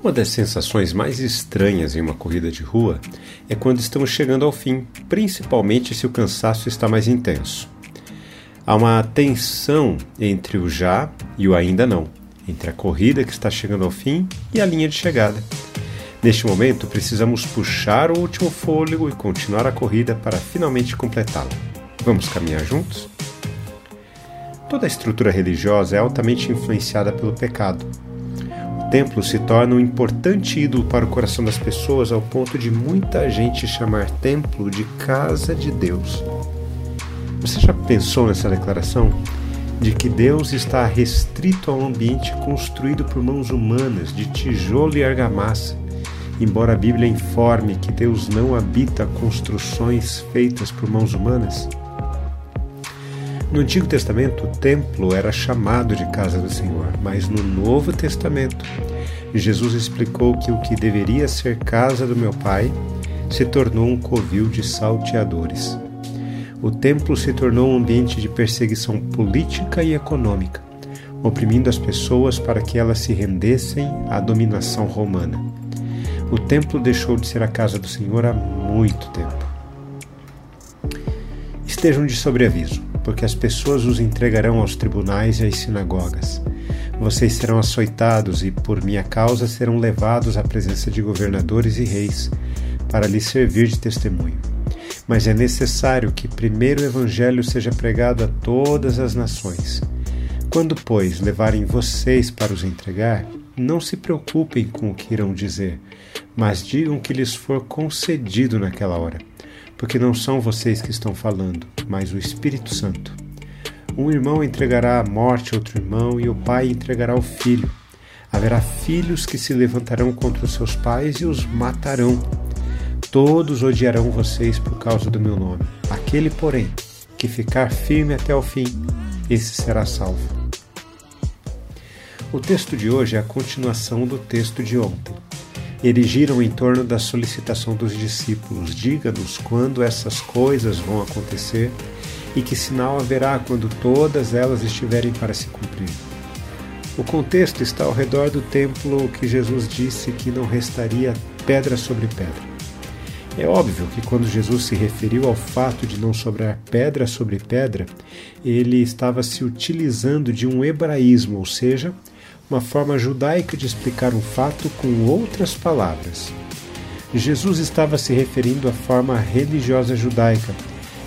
Uma das sensações mais estranhas em uma corrida de rua é quando estamos chegando ao fim, principalmente se o cansaço está mais intenso. Há uma tensão entre o já e o ainda não, entre a corrida que está chegando ao fim e a linha de chegada. Neste momento, precisamos puxar o último fôlego e continuar a corrida para finalmente completá-la. Vamos caminhar juntos? Toda a estrutura religiosa é altamente influenciada pelo pecado templo se torna um importante ídolo para o coração das pessoas ao ponto de muita gente chamar templo de casa de Deus. Você já pensou nessa declaração? De que Deus está restrito a um ambiente construído por mãos humanas, de tijolo e argamassa, embora a Bíblia informe que Deus não habita construções feitas por mãos humanas? No Antigo Testamento, o templo era chamado de casa do Senhor, mas no Novo Testamento, Jesus explicou que o que deveria ser casa do meu Pai se tornou um covil de salteadores. O templo se tornou um ambiente de perseguição política e econômica, oprimindo as pessoas para que elas se rendessem à dominação romana. O templo deixou de ser a casa do Senhor há muito tempo. Estejam de sobreaviso porque as pessoas os entregarão aos tribunais e às sinagogas. Vocês serão açoitados e, por minha causa, serão levados à presença de governadores e reis, para lhes servir de testemunho. Mas é necessário que primeiro o Evangelho seja pregado a todas as nações. Quando, pois, levarem vocês para os entregar, não se preocupem com o que irão dizer, mas digam que lhes for concedido naquela hora porque não são vocês que estão falando, mas o Espírito Santo. Um irmão entregará à morte outro irmão, e o pai entregará o filho. Haverá filhos que se levantarão contra os seus pais e os matarão. Todos odiarão vocês por causa do meu nome. Aquele, porém, que ficar firme até o fim, esse será salvo. O texto de hoje é a continuação do texto de ontem erigiram em torno da solicitação dos discípulos: Diga-nos quando essas coisas vão acontecer e que sinal haverá quando todas elas estiverem para se cumprir. O contexto está ao redor do templo que Jesus disse que não restaria pedra sobre pedra. É óbvio que quando Jesus se referiu ao fato de não sobrar pedra sobre pedra, ele estava se utilizando de um hebraísmo, ou seja, uma forma judaica de explicar um fato com outras palavras. Jesus estava se referindo à forma religiosa judaica,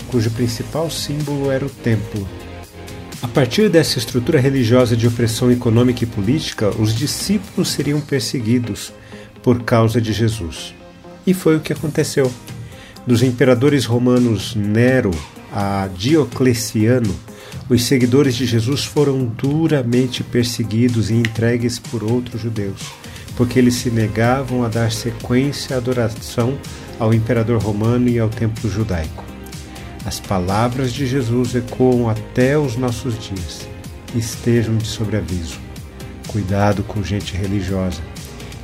cujo principal símbolo era o templo. A partir dessa estrutura religiosa de opressão econômica e política, os discípulos seriam perseguidos por causa de Jesus. E foi o que aconteceu. Dos imperadores romanos Nero a Diocleciano, os seguidores de Jesus foram duramente perseguidos e entregues por outros judeus, porque eles se negavam a dar sequência à adoração ao imperador romano e ao templo judaico. As palavras de Jesus ecoam até os nossos dias. Estejam de sobreaviso. Cuidado com gente religiosa.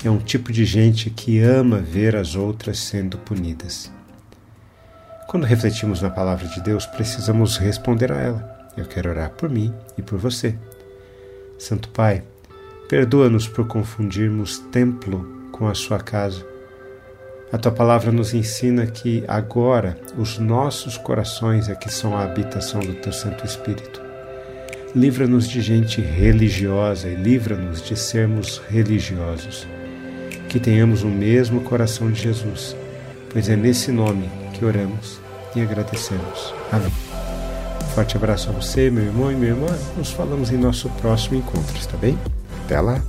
É um tipo de gente que ama ver as outras sendo punidas. Quando refletimos na palavra de Deus, precisamos responder a ela. Eu quero orar por mim e por você. Santo Pai, perdoa-nos por confundirmos templo com a sua casa. A tua palavra nos ensina que agora os nossos corações é que são a habitação do teu Santo Espírito. Livra-nos de gente religiosa e livra-nos de sermos religiosos. Que tenhamos o mesmo coração de Jesus, pois é nesse nome que oramos e agradecemos. Amém. Forte abraço a você, meu irmão e minha irmã. Nos falamos em nosso próximo encontro, está bem? Até lá!